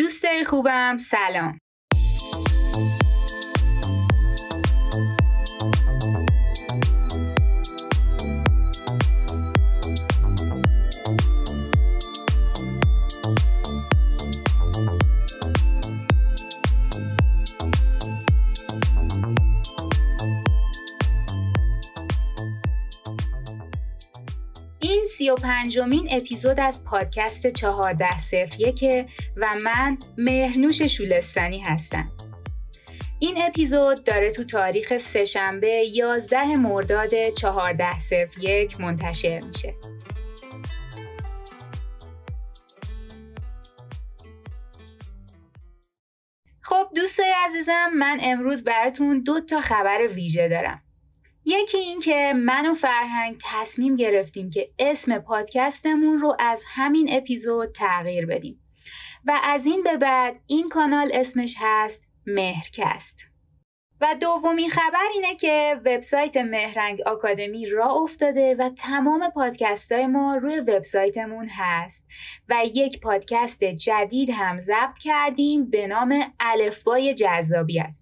دوستای خوبم سلام. سی و پنجمین اپیزود از پادکست چهارده صفر یکه و من مهرنوش شولستانی هستم. این اپیزود داره تو تاریخ سهشنبه 11 مرداد 14 صفر یک منتشر میشه. خب دوستای عزیزم من امروز براتون دو تا خبر ویژه دارم. یکی این که من و فرهنگ تصمیم گرفتیم که اسم پادکستمون رو از همین اپیزود تغییر بدیم. و از این به بعد این کانال اسمش هست مهرکست. و دومین خبر اینه که وبسایت مهرنگ آکادمی را افتاده و تمام پادکست های ما روی وبسایتمون هست. و یک پادکست جدید هم ضبط کردیم به نام الفبای جذابیت.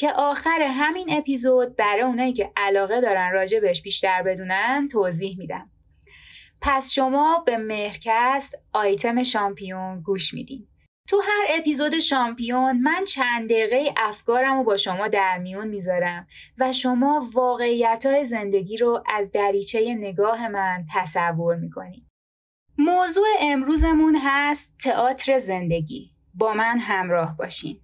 که آخر همین اپیزود برای اونایی که علاقه دارن راجبش بیشتر بدونن توضیح میدم. پس شما به مهرکست آیتم شامپیون گوش میدین. تو هر اپیزود شامپیون من چند دقیقه افکارم رو با شما در میون می‌ذارم و شما واقعیت های زندگی رو از دریچه نگاه من تصور می‌کنید. موضوع امروزمون هست تئاتر زندگی. با من همراه باشین.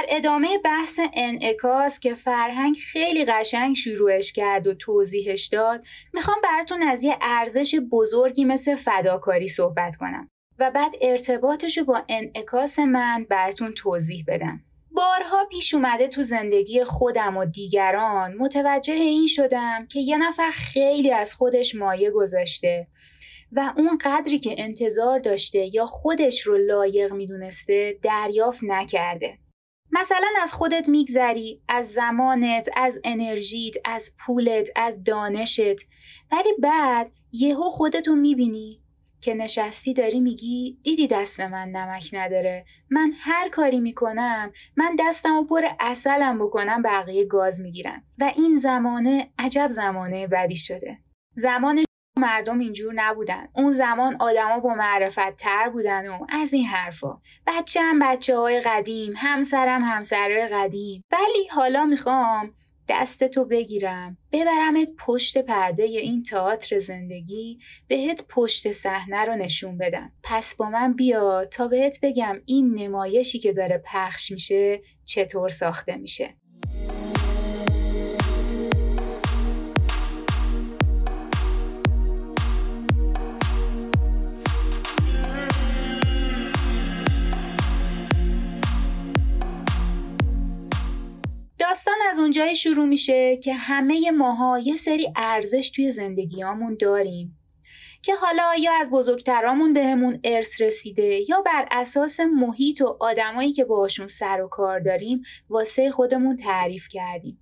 در ادامه بحث انعکاس که فرهنگ خیلی قشنگ شروعش کرد و توضیحش داد می‌خوام براتون از یه ارزش بزرگی مثل فداکاری صحبت کنم و بعد ارتباطش رو با انعکاس من براتون توضیح بدم بارها پیش اومده تو زندگی خودم و دیگران متوجه این شدم که یه نفر خیلی از خودش مایه گذاشته و اون قدری که انتظار داشته یا خودش رو لایق می‌دونسته دریافت نکرده. مثلا از خودت میگذری، از زمانت، از انرژیت، از پولت، از دانشت. ولی بعد یهو خودتو می‌بینی که نشستی داری میگی دیدی دست من نمک نداره. من هر کاری می‌کنم من دستم و پر اصلم بکنم بقیه گاز می‌گیرن. و این زمانه عجب زمانه بدی شده. زمان مردم اینجور نبودن. اون زمان آدما با معرفت تر بودن و از این حرفا. بچه هم بچه های قدیم همسرم همسرهای قدیم. ولی حالا می‌خوام دستتو بگیرم. ببرمت پشت پرده این تئاتر زندگی بهت پشت صحنه رو نشون بدم. پس با من بیا تا بهت بگم این نمایشی که داره پخش میشه چطور ساخته میشه. اونجایی شروع میشه که همه ماها یه سری ارزش توی زندگیامون داریم که حالا یا از بزرگترامون بهمون ارث رسیده یا بر اساس محیط و آدمایی که باشون سر و کار داریم واسه خودمون تعریف کردیم.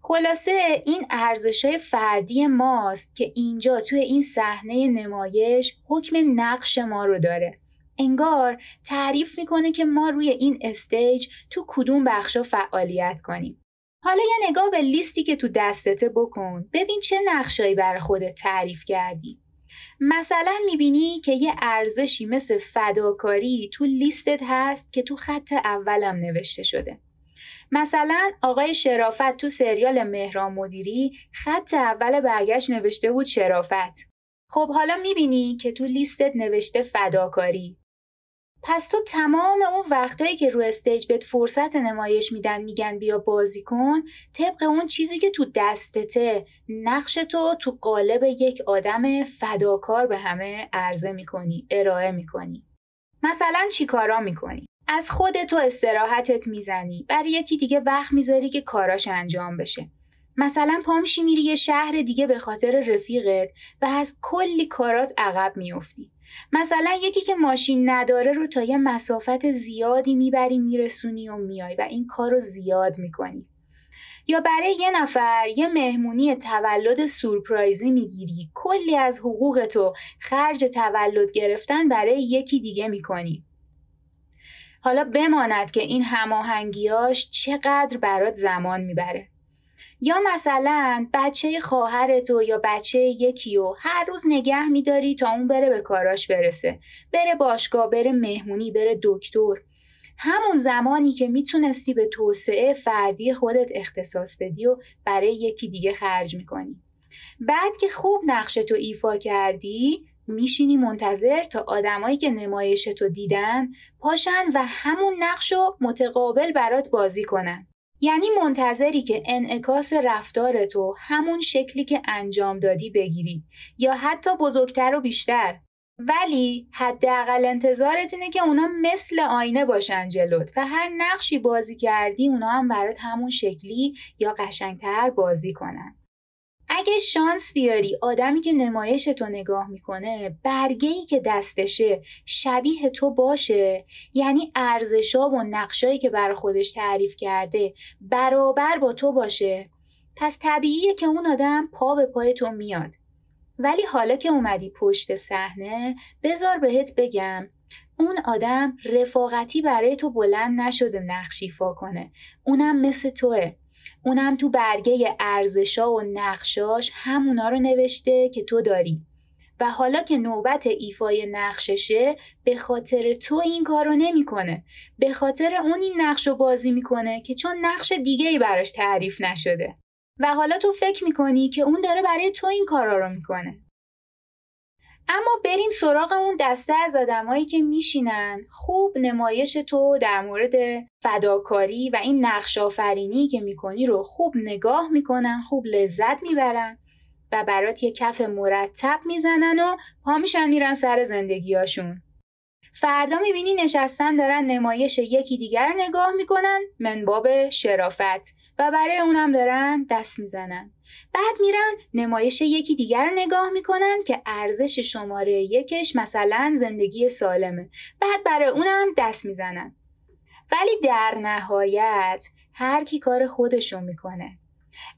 خلاصه این ارزشای فردی ماست که اینجا توی این صحنه نمایش حکم نقش ما رو داره. انگار تعریف می‌کنه که ما روی این استیج تو کدوم بخشا فعالیت کنیم. حالا یه نگاه به لیستی که تو دستته بکن. ببین چه نقشایی برای خودت تعریف کردی. مثلا می‌بینی که یه ارزشی مثل فداکاری تو لیستت هست که تو خط اولم نوشته شده. مثلا آقای شرافت تو سریال مهران مدیری خط اول برگشت نوشته بود شرافت. خب حالا می‌بینی که تو لیستت نوشته فداکاری پس تو تمام اون وقتایی که رو استیج بهت فرصت نمایش میدن میگن بیا بازی کن طبق اون چیزی که تو دستته نقش تو تو قالب یک آدم فداکار به همه عرضه می‌کنی ارائه می‌کنی. مثلا چی کارا می‌کنی؟ از خودتو استراحتت می‌زنی برای یکی دیگه وقت می‌ذاری که کاراش انجام بشه. مثلا پامشی میری یه شهر دیگه به خاطر رفیقت و از کلی کارات عقب میافتی. مثلا یکی که ماشین نداره رو تا یه مسافت زیادی می‌بری میرسونی و میای و این کار رو زیاد می‌کنی. یا برای یه نفر یه مهمونی تولد سورپرایزی می‌گیری. کلی از حقوق تو خرج تولد گرفتن برای یکی دیگه می‌کنی. حالا بماند که این هماهنگیاش چقدر برات زمان می‌بره. یا مثلا بچه خواهرتو یا بچه یکی و هر روز نگه میداری تا اون بره به کاراش برسه. بره باشگاه بره مهمونی بره دکتر. همون زمانی که می‌تونستی به توسعه فردی خودت اختصاص بدی و برای یکی دیگه خرج می‌کنی. بعد که خوب نقشتو ایفا کردی میشینی منتظر تا آدمایی که نمایشتو دیدن پاشن و همون نقشو متقابل برات بازی کنن. یعنی منتظری که انعکاس رفتار تو همون شکلی که انجام دادی بگیری یا حتی بزرگتر و بیشتر. ولی حداقل انتظارت اینه که اونا مثل آینه باشن جلوت و هر نقشی بازی کردی اونا هم برات همون شکلی یا قشنگتر بازی کنن. اگه شانس بیاری آدمی که نمایش تو نگاه می‌کنه برگه ای که دستشه شبیه تو باشه. یعنی ارزشا و نقشایی که بر خودش تعریف کرده برابر با تو باشه. پس طبیعیه که اون آدم پا به پای تو میاد. ولی حالا که اومدی پشت صحنه بذار بهت بگم اون آدم رفاقتی برای تو بلند نشده نقشیفا کنه. اونم مثل توه. اونم تو برگه ارزشا و نقشاش همونا رو نوشته که تو داری. و حالا که نوبت ایفای نقششه به خاطر تو این کار رو نمی‌کنه. به خاطر اون این نقش رو بازی می‌کنه که چون نقش دیگه ای براش تعریف نشده. و حالا تو فکر می‌کنی که اون داره برای تو این کارا رو می‌کنه. اما بریم سراغ اون دسته از آدمایی که میشینن. خوب نمایش تو در مورد فداکاری و این نقش آفرینی که می‌کنی رو خوب نگاه می‌کنن خوب لذت می‌برن و برات یه کف مرتب می‌زنن و پا میشن میرن سر زندگیاشون فردا می‌بینی نشستن دارن نمایش یکی دیگر نگاه می‌کنن منباب شرافت. و برای اونم دارن دست می‌زنن. بعد میرن نمایش یکی دیگر رو نگاه می‌کنن که ارزش شماره یکش مثلا زندگی سالمه. بعد برای اونم دست می‌زنن. ولی در نهایت هر کی کار خودشو می‌کنه.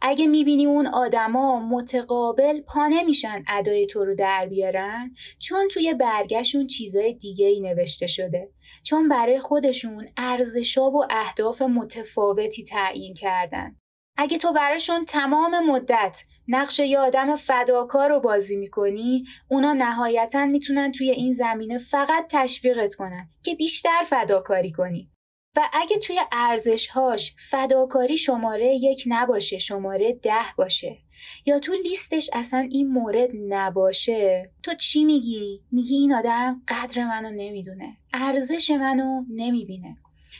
اگه می‌بینی اون آدما متقابل پا نمیشن ادای تو رو در بیارن چون توی برگشون چیزای دیگه ای نوشته شده. چون برای خودشون ارزشا و اهداف متفاوتی تعیین کردن. اگه تو براشون تمام مدت نقش یه آدم فداکار رو بازی می‌کنی اونا نهایتا می‌تونن توی این زمینه فقط تشویقت کنن که بیشتر فداکاری کنی. و اگه توی ارزشهاش فداکاری شماره یک نباشه شماره ده باشه یا تو لیستش اصلا این مورد نباشه تو چی میگی؟ میگی این آدم قدر منو نمی‌دونه ارزش منو نمی‌بینه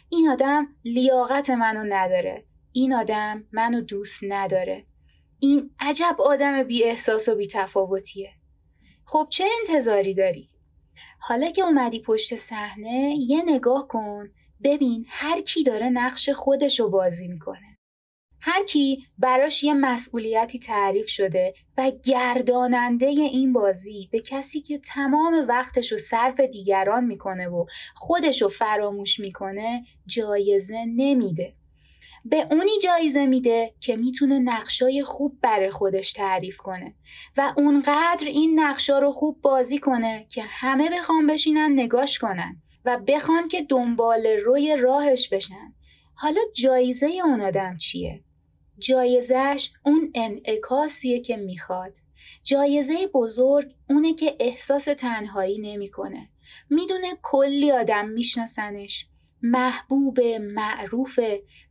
این آدم لیاقت منو نداره این آدم منو دوست نداره این عجب آدم بی احساس و بی تفاوتیه خب چه انتظاری داری؟ حالا که اومدی پشت صحنه یه نگاه کن ببین هر کی داره نقش خودش رو بازی می‌کنه. هر کی براش یه مسئولیتی تعریف شده و گرداننده این بازی به کسی که تمام وقتش رو صرف دیگران می‌کنه و خودش رو فراموش می‌کنه جایزه نمیده. به اونی جایزه میده که می‌تونه نقشای خوب برای خودش تعریف کنه و اونقدر این نقشا رو خوب بازی کنه که همه بخوام بشینن نگاش کنن. و بخوان که دنبال روی راهش بشن. حالا جایزه اون آدم چیه؟ جایزش اون انعکاسیه که می‌خواد. جایزه بزرگ اونه که احساس تنهایی نمی‌کنه. می‌دونه کلی آدم میشناسنش. محبوب معروف.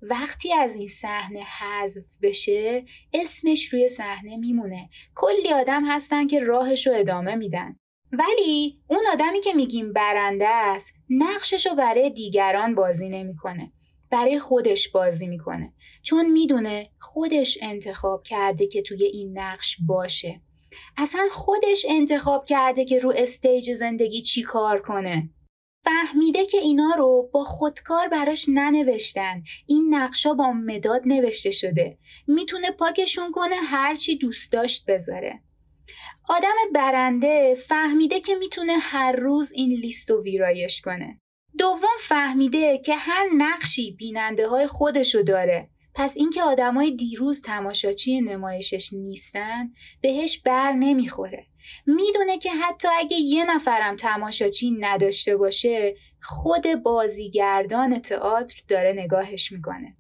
وقتی از این صحنه حذف بشه اسمش روی صحنه میمونه. کلی آدم هستن که راهش رو ادامه میدن. ولی اون آدمی که میگیم برنده است نقشش رو برای دیگران بازی نمی‌کنه. برای خودش بازی می‌کنه. چون می‌دونه خودش انتخاب کرده که توی این نقش باشه. اصلا خودش انتخاب کرده که رو استیج زندگی چی کار کنه. فهمیده که اینا رو با خودکار براش ننوشتن. این نقشا با مداد نوشته شده. می‌تونه پاکشون کنه هرچی دوست داشت بذاره. آدم برنده فهمیده که می‌تونه هر روز این لیست رو ویرایش کنه. دوم فهمیده که هر نقشی بیننده های خودشو داره. پس اینکه آدمای دیروز تماشاچی نمایشش نیستن بهش بر نمی‌خوره. می‌دونه که حتی اگه یه نفرم تماشاچی نداشته باشه خود بازیگردان تئاتر داره نگاهش می‌کنه.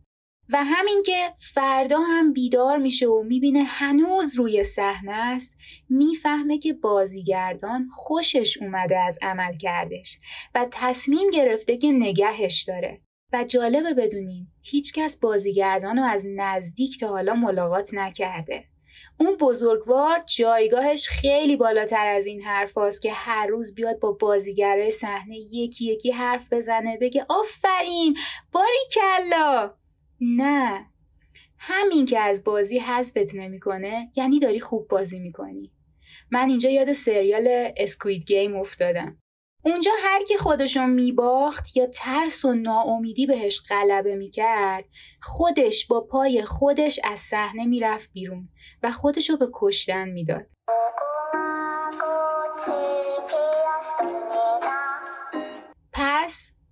و همین که فردا هم بیدار میشه و می‌بینه هنوز روی صحنه است می‌فهمه که بازیگردان خوشش اومده از عمل کردش و تصمیم گرفته که نگهش داره. و جالبه بدونین هیچکس بازیگردان رو از نزدیک تا حالا ملاقات نکرده. اون بزرگوار جایگاهش خیلی بالاتر از این حرف هاست که هر روز بیاد با بازیگرای صحنه یکی یکی حرف بزنه بگه آفرین باری کلا نه. همین که از بازی حذفت نمی‌کنه یعنی داری خوب بازی می‌کنی. من اینجا یاد سریال اسکوید گیم افتادم. اونجا هر کی خودشو میباخت یا ترس و ناامیدی بهش غلبه می‌کرد خودش با پای خودش از صحنه می‌رفت بیرون و خودشو به کشتن می‌داد.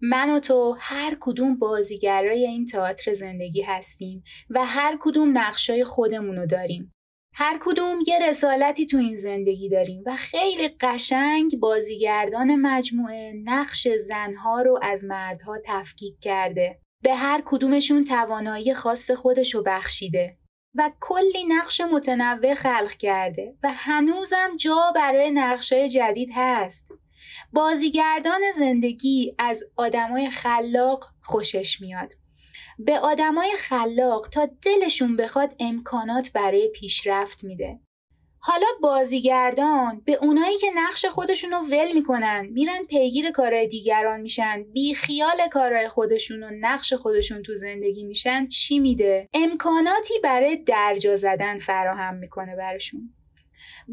من و تو هر کدوم بازیگرای این تئاتر زندگی هستیم و هر کدوم نقشای خودمونو داریم هر کدوم یه رسالتی تو این زندگی داریم و خیلی قشنگ بازیگردان مجموعه نقش زنها رو از مردها تفکیک کرده. به هر کدومشون توانایی خاص خودشو بخشیده و کلی نقش متنوع خلق کرده و هنوزم جا برای نقشای جدید هست. بازیگردان زندگی از آدمای خلاق خوشش میاد به آدمای خلاق تا دلشون بخواد امکانات برای پیشرفت میده. حالا بازیگردان به اونایی که نقش خودشونو ول می‌کنن میرن پیگیر کارهای دیگران میشن بی خیال کارهای خودشون و نقش خودشون تو زندگی میشن چی میده؟ امکاناتی برای درجا زدن فراهم می‌کنه براشون.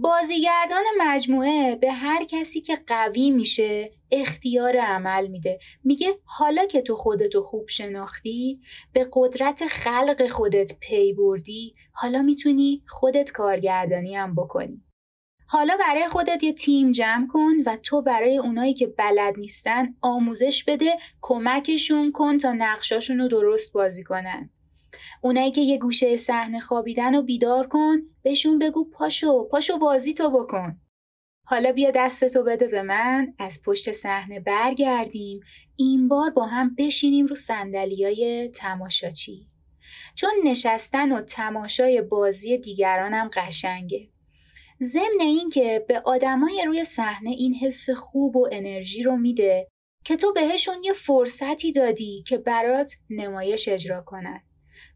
بازیگردان مجموعه به هر کسی که قوی میشه اختیار عمل میده. میگه حالا که تو خودتو خوب شناختی به قدرت خلق خودت پی بردی حالا می‌تونی خودت کارگردانی هم بکنی. حالا برای خودت یه تیم جمع کن و تو برای اونایی که بلد نیستن آموزش بده کمکشون کن تا نقشاشون رو درست بازی کنن. اونایی که یه گوشه صحنه خوابیدن و بیدار کن بهشون بگو پاشو پاشو بازی تو بکن. حالا بیا دستتو بده به من از پشت صحنه برگردیم. این بار با هم بشینیم رو های تماشاچی. چون نشستن و تماشای بازی دیگرانم قشنگه. ضمن اینکه به آدمای روی صحنه این حس خوب و انرژی رو میده که تو بهشون یه فرصتی دادی که برات نمایش اجرا کنن.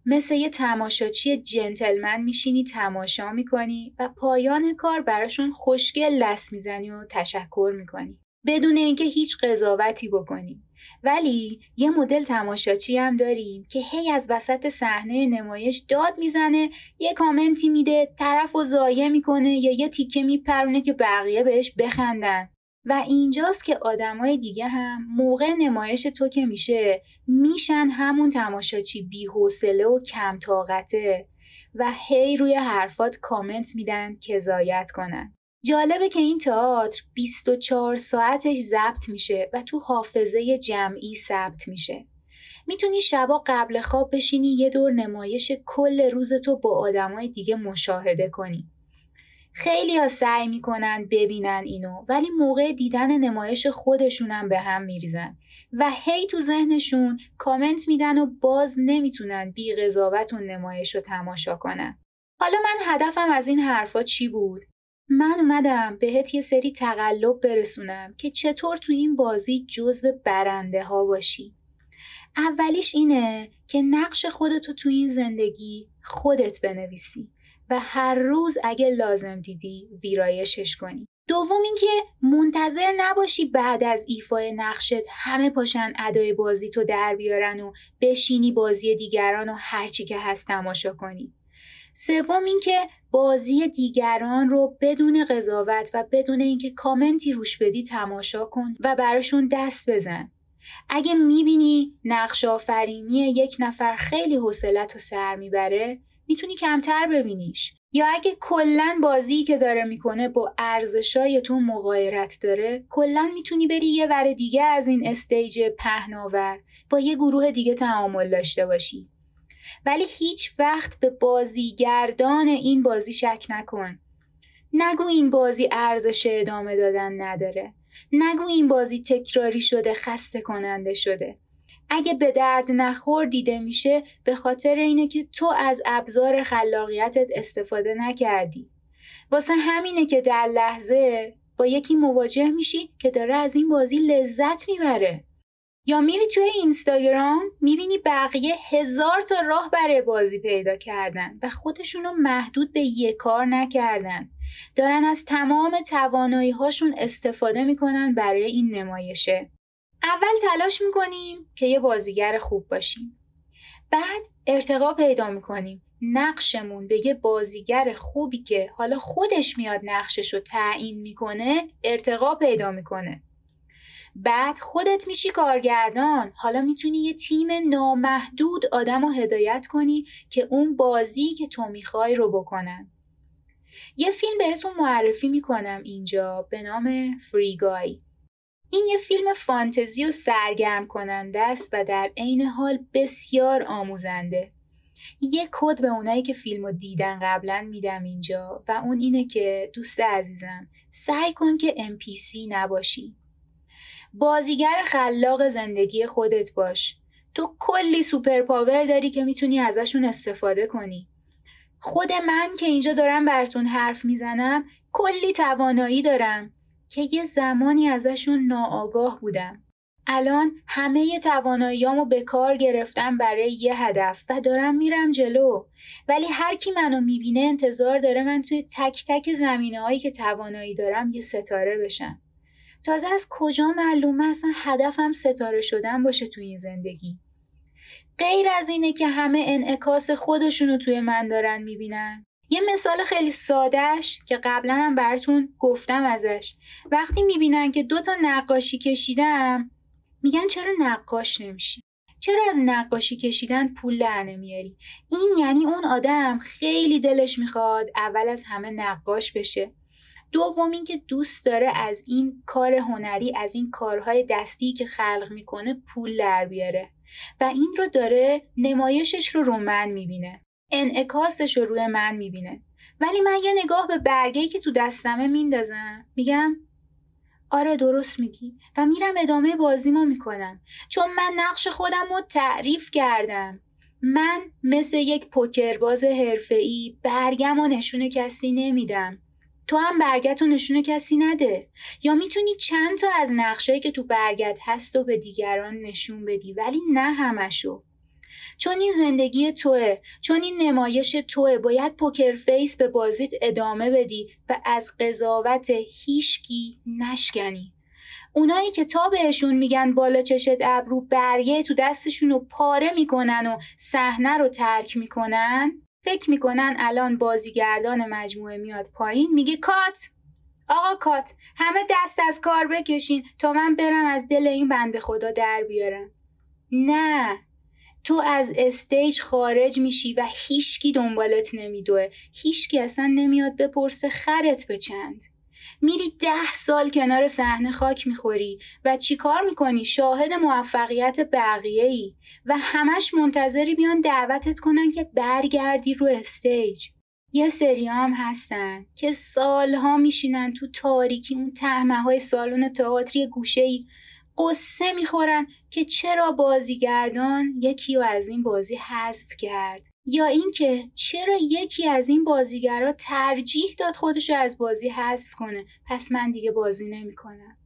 مثل یه تماشاچی جنتلمن میشینی تماشا می‌کنی و پایان کار براشون خوشگل لس می‌زنی و تشکر می‌کنی. بدون اینکه هیچ قضاوتی بکنی. ولی یه مدل تماشاچی هم داریم که هی از وسط صحنه نمایش داد می‌زنه یه کامنتی میده طرف و ضایع می‌کنه یا یه تیکه میپرونه که بقیه بهش بخندن. و اینجاست که آدمای دیگه هم موقع نمایش تو که میشه میشن همون تماشاچی بیحوصله و کم طاقته و هی روی حرفات کامنت میدن که زایت کنن. جالبه که این تئاتر 24 ساعتش ضبط میشه و تو حافظه جمعی ثبت میشه. می‌تونی شبا قبل خواب بشینی یه دور نمایش کل روز تو با آدمای دیگه مشاهده کنی. خیلی ها سعی می‌کنن ببینن اینو ولی موقع دیدن نمایش خودشونم به هم میریزن و هی تو ذهنشون کامنت میدن و باز نمی‌تونن بی قضاوت اون نمایش رو تماشا کنن. حالا من هدفم از این حرفا چی بود؟ من اومدم بهت یه سری تقلب برسونم که چطور تو این بازی جزو برنده ها باشی. اولیش اینه که نقش خودتو تو این زندگی خودت بنویسی. و هر روز اگه لازم دیدی ویرایشش کنی. دوم اینکه منتظر نباشی بعد از ایفای نقشت همه پاشن ادای بازی تو در بیارن و بشینی بازی دیگران و هرچی که هست تماشا کنی. سوم اینکه بازی دیگران رو بدون قضاوت و بدون اینکه کامنتی روش بدی تماشا کن و براشون دست بزن. اگه می‌بینی نقش آفرینی یک نفر خیلی حوصلت و سر می‌بره می‌تونی کمتر ببینیش. یا اگه کلا بازی که داره می‌کنه با ارزشای تو مغایرت داره کلا می‌تونی بری یه ور دیگه از این استیج پهناور با یه گروه دیگه تعامل داشته باشی. ولی هیچ وقت به بازیگردان این بازی شک نکن. نگو این بازی ارزش ادامه دادن نداره. نگو این بازی تکراری شده خسته کننده شده. اگه به درد نخور دیده میشه به خاطر اینه که تو از ابزار خلاقیتت استفاده نکردی. واسه همینه که در لحظه با یکی مواجه میشی که داره از این بازی لذت می‌بره. یا میری توی اینستاگرام می‌بینی بقیه هزار تا راه برای بازی پیدا کردن و خودشونو محدود به یک کار نکردن. دارن از تمام توانایی هاشون استفاده می‌کنن برای این نمایشه. اول تلاش می‌کنیم که یه بازیگر خوب باشیم. بعد ارتقا پیدا می‌کنیم. نقشمون به یه بازیگر خوبی که حالا خودش میاد نقشش رو تعیین می‌کنه ارتقا پیدا می‌کنه. بعد خودت میشی کارگردان. حالا می‌تونی یه تیم نامحدود آدم رو هدایت کنی که اون بازی که تو می‌خوای رو بکنن. یه فیلم بهتون معرفی می‌کنم اینجا به نام فریگای این یه فیلم فانتزی و سرگرم کننده است و در عین حال بسیار آموزنده. یه کد به اونایی که فیلم رو دیدن قبلا میدم اینجا و اون اینه که دوست عزیزم سعی کن که NPC نباشی. بازیگر خلاق زندگی خودت باش. تو کلی سوپر پاور داری که می‌تونی ازشون استفاده کنی. خود من که اینجا دارم براتون حرف می‌زنم کلی توانایی دارم. که یه زمانی ازشون ناآگاه بودم. الان همه تواناییامو به کار گرفتم برای یه هدف و دارم میرم جلو. ولی هر کی منو می‌بینه انتظار داره من توی تک تک زمینه هایی که توانایی دارم یه ستاره بشم. تازه از کجا معلومه اصلا هدفم ستاره شدن باشه توی این زندگی؟ غیر از اینه که همه انعکاس خودشونو توی من دارن می‌بینن. یه مثال خیلی سادهش که قبلا هم براتون گفتم ازش. وقتی می‌بینن که دوتا نقاشی کشیدم میگن چرا نقاش نمیشی؟ چرا از نقاشی کشیدن پول در نمیاری؟ این یعنی اون آدم خیلی دلش می‌خواد اول از همه نقاش بشه. دوم اینکه دوست داره از این کار هنری از این کارهای دستی که خلق می‌کنه پول در بیاره. و این رو داره نمایشش رو رو من می‌بینه. انعکاسش رو روی من می‌بینه. ولی من یه نگاه به برگه که تو دستمه میندازم. میگم آره درست میگی. و میرم ادامه بازیمو می‌کنم. چون من نقش خودم رو تعریف کردم. من مثل یک پوکرباز حرفه‌ای برگم و نشون کسی نمیدم. تو هم برگت و نشون کسی نده. یا می‌تونی چند تا از نقشایی که تو برگت هست و به دیگران نشون بدی ولی نه همشو. چون این زندگی توه چون این نمایش توه باید poker face به بازیت ادامه بدی و از قضاوت هیشکی نشکنی. اونایی که تا بهشون میگن بالا چشت ابرو برگه تو دستشون رو پاره می‌کنن و صحنه رو ترک می‌کنن فکر می‌کنن الان بازیگردان مجموعه میاد پایین میگه کات! آقا کات همه دست از کار بکشین تا من برم از دل این بنده خدا در بیارم. نه! تو از استیج خارج میشی و هیچکی دنبالت نمیدوه. هیچکی اصلا نمیاد بپرسه خرت به چند. میری ده سال کنار صحنه خاک می‌خوری و چیکار می‌کنی؟ شاهد موفقیت بقیه ای و همش منتظری بیان دعوتت کنن که برگردی رو استیج. یه سری هم هستن که سالها میشینن تو تاریکی اون تهمه های سالن تئاتری گوشه ای قصه می‌خورن که چرا بازیگردان یکی رو از این بازی حذف کرد. یا اینکه چرا یکی از این بازیگرا ترجیح داد خودش رو از بازی حذف کنه. پس من دیگه بازی نمی‌کنم.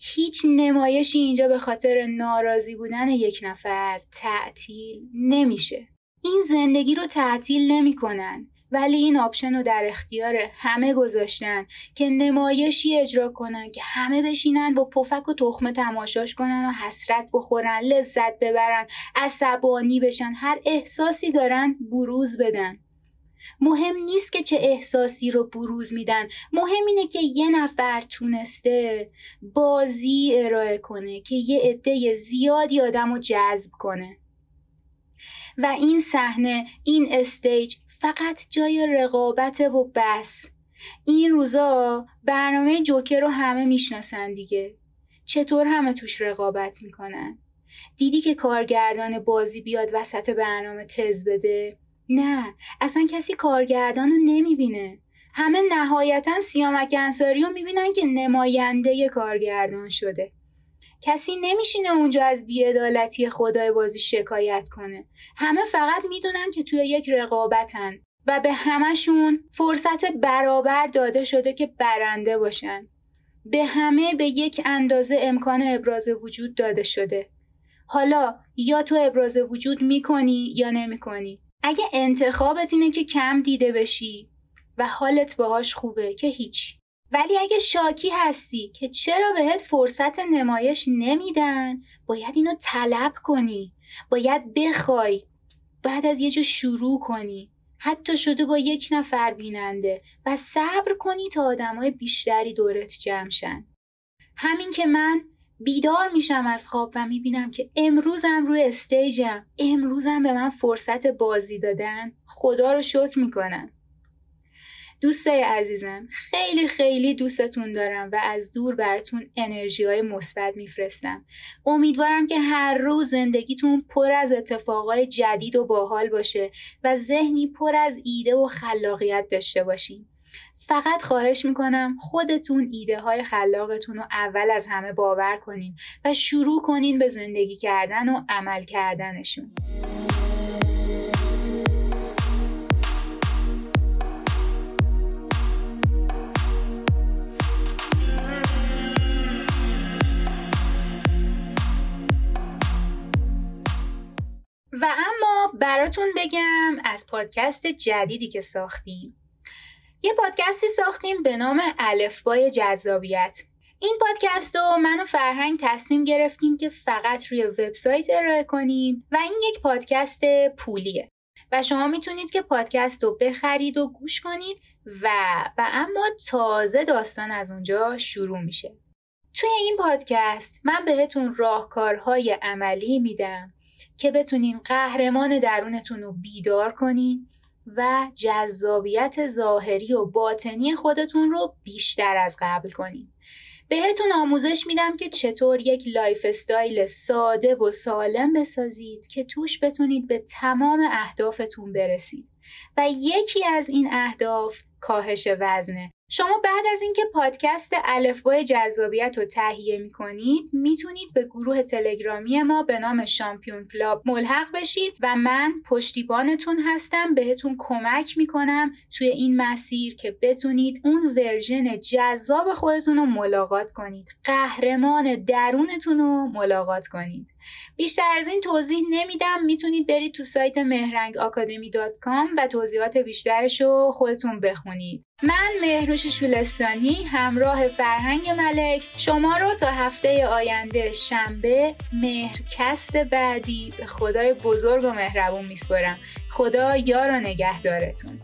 هیچ نمایشی اینجا به خاطر ناراضی بودن یک نفر تعطیل نمیشه. این زندگی رو تعطیل نمی‌کنن. ولی این آپشن رو در اختیار همه گذاشتن که نمایشی اجرا کنن که همه بشینن با پفک و تخمه تماشاش کنن و حسرت بخورن لذت ببرن عصبانی بشن هر احساسی دارن بروز بدن. مهم نیست که چه احساسی رو بروز میدن مهم اینه که یه نفر تونسته بازی ارائه کنه که یه عده زیادی آدم رو جذب کنه. و این صحنه این استیج فقط جای رقابت و بس. این روزا برنامه جوکر رو همه می‌شناسن دیگه. چطور همه توش رقابت می‌کنن؟ دیدی که کارگردان بازی بیاد وسط برنامه تز بده؟ نه اصلا کسی کارگردان رو نمی‌بینه. همه نهایتا سیامک انصاری رو می‌بینن که نماینده کارگردان شده. کسی نمیشینه اونجا از بیعدالتی خدای بازی شکایت کنه. همه فقط می‌دونن که توی یک رقابتن و به همشون فرصت برابر داده شده که برنده باشن. به همه به یک اندازه امکان ابراز وجود داده شده. حالا یا تو ابراز وجود می‌کنی یا نمی‌کنی. اگه انتخابت اینه که کم دیده بشی و حالت باهاش خوبه که هیچ ولی اگه شاکی هستی که چرا بهت فرصت نمایش نمیدن باید اینو طلب کنی. باید بخوای. بعد از یه جا شروع کنی. حتی شده با یک نفر بیننده و صبر کنی تا آدمای بیشتری دورت جمع شن. همین که من بیدار میشم از خواب و می‌بینم که امروزم روی استیجم. امروزم به من فرصت بازی دادن. خدا رو شکر می‌کنم. دوستای عزیزم خیلی خیلی دوستتون دارم و از دور براتون انرژی های مثبت میفرستم. امیدوارم که هر روز زندگیتون پر از اتفاقای جدید و باحال باشه و ذهنی پر از ایده و خلاقیت داشته باشین. فقط خواهش می‌کنم خودتون ایده های خلاقتون رو اول از همه باور کنین و شروع کنین به زندگی کردن و عمل کردنشون. و اما براتون بگم از پادکست جدیدی که ساختیم. یه پادکستی ساختیم به نام الفبای جذابیت. این پادکست رو من و فرهنگ تصمیم گرفتیم که فقط روی وبسایت ارائه کنیم و این یک پادکست پولیه. و شما می‌تونید که پادکست رو بخرید و گوش کنید و و اما تازه داستان از اونجا شروع میشه. توی این پادکست من بهتون راهکارهای عملی میدم که بتونین قهرمان درونتون رو بیدار کنین و جذابیت ظاهری و باطنی خودتون رو بیشتر از قبل کنین. بهتون آموزش میدم که چطور یک lifestyle ساده و سالم بسازید که توش بتونید به تمام اهدافتون برسید و یکی از این اهداف کاهش وزنه شما بعد از اینکه پادکست الفبای جذابیت رو تهیه می کنید می‌تونید به گروه تلگرامی ما به نام Champion Club ملحق بشید و من پشتیبانتون هستم. بهتون کمک می‌کنم توی این مسیر که بتونید اون ورژن جذاب خودتون رو ملاقات کنید. قهرمان درونتون رو ملاقات کنید. بیشتر از این توضیح نمیدم. می‌تونید برید تو سایت مهرنگ و توضیحات بیشترش رو خودتون بخونید. من مهروش شولستانی همراه فرهنگ ملک. شما رو تا هفته آینده شنبه مهرکست بعدی به خدای بزرگ و مهربون میسپرم خدا یار و نگهدارتون.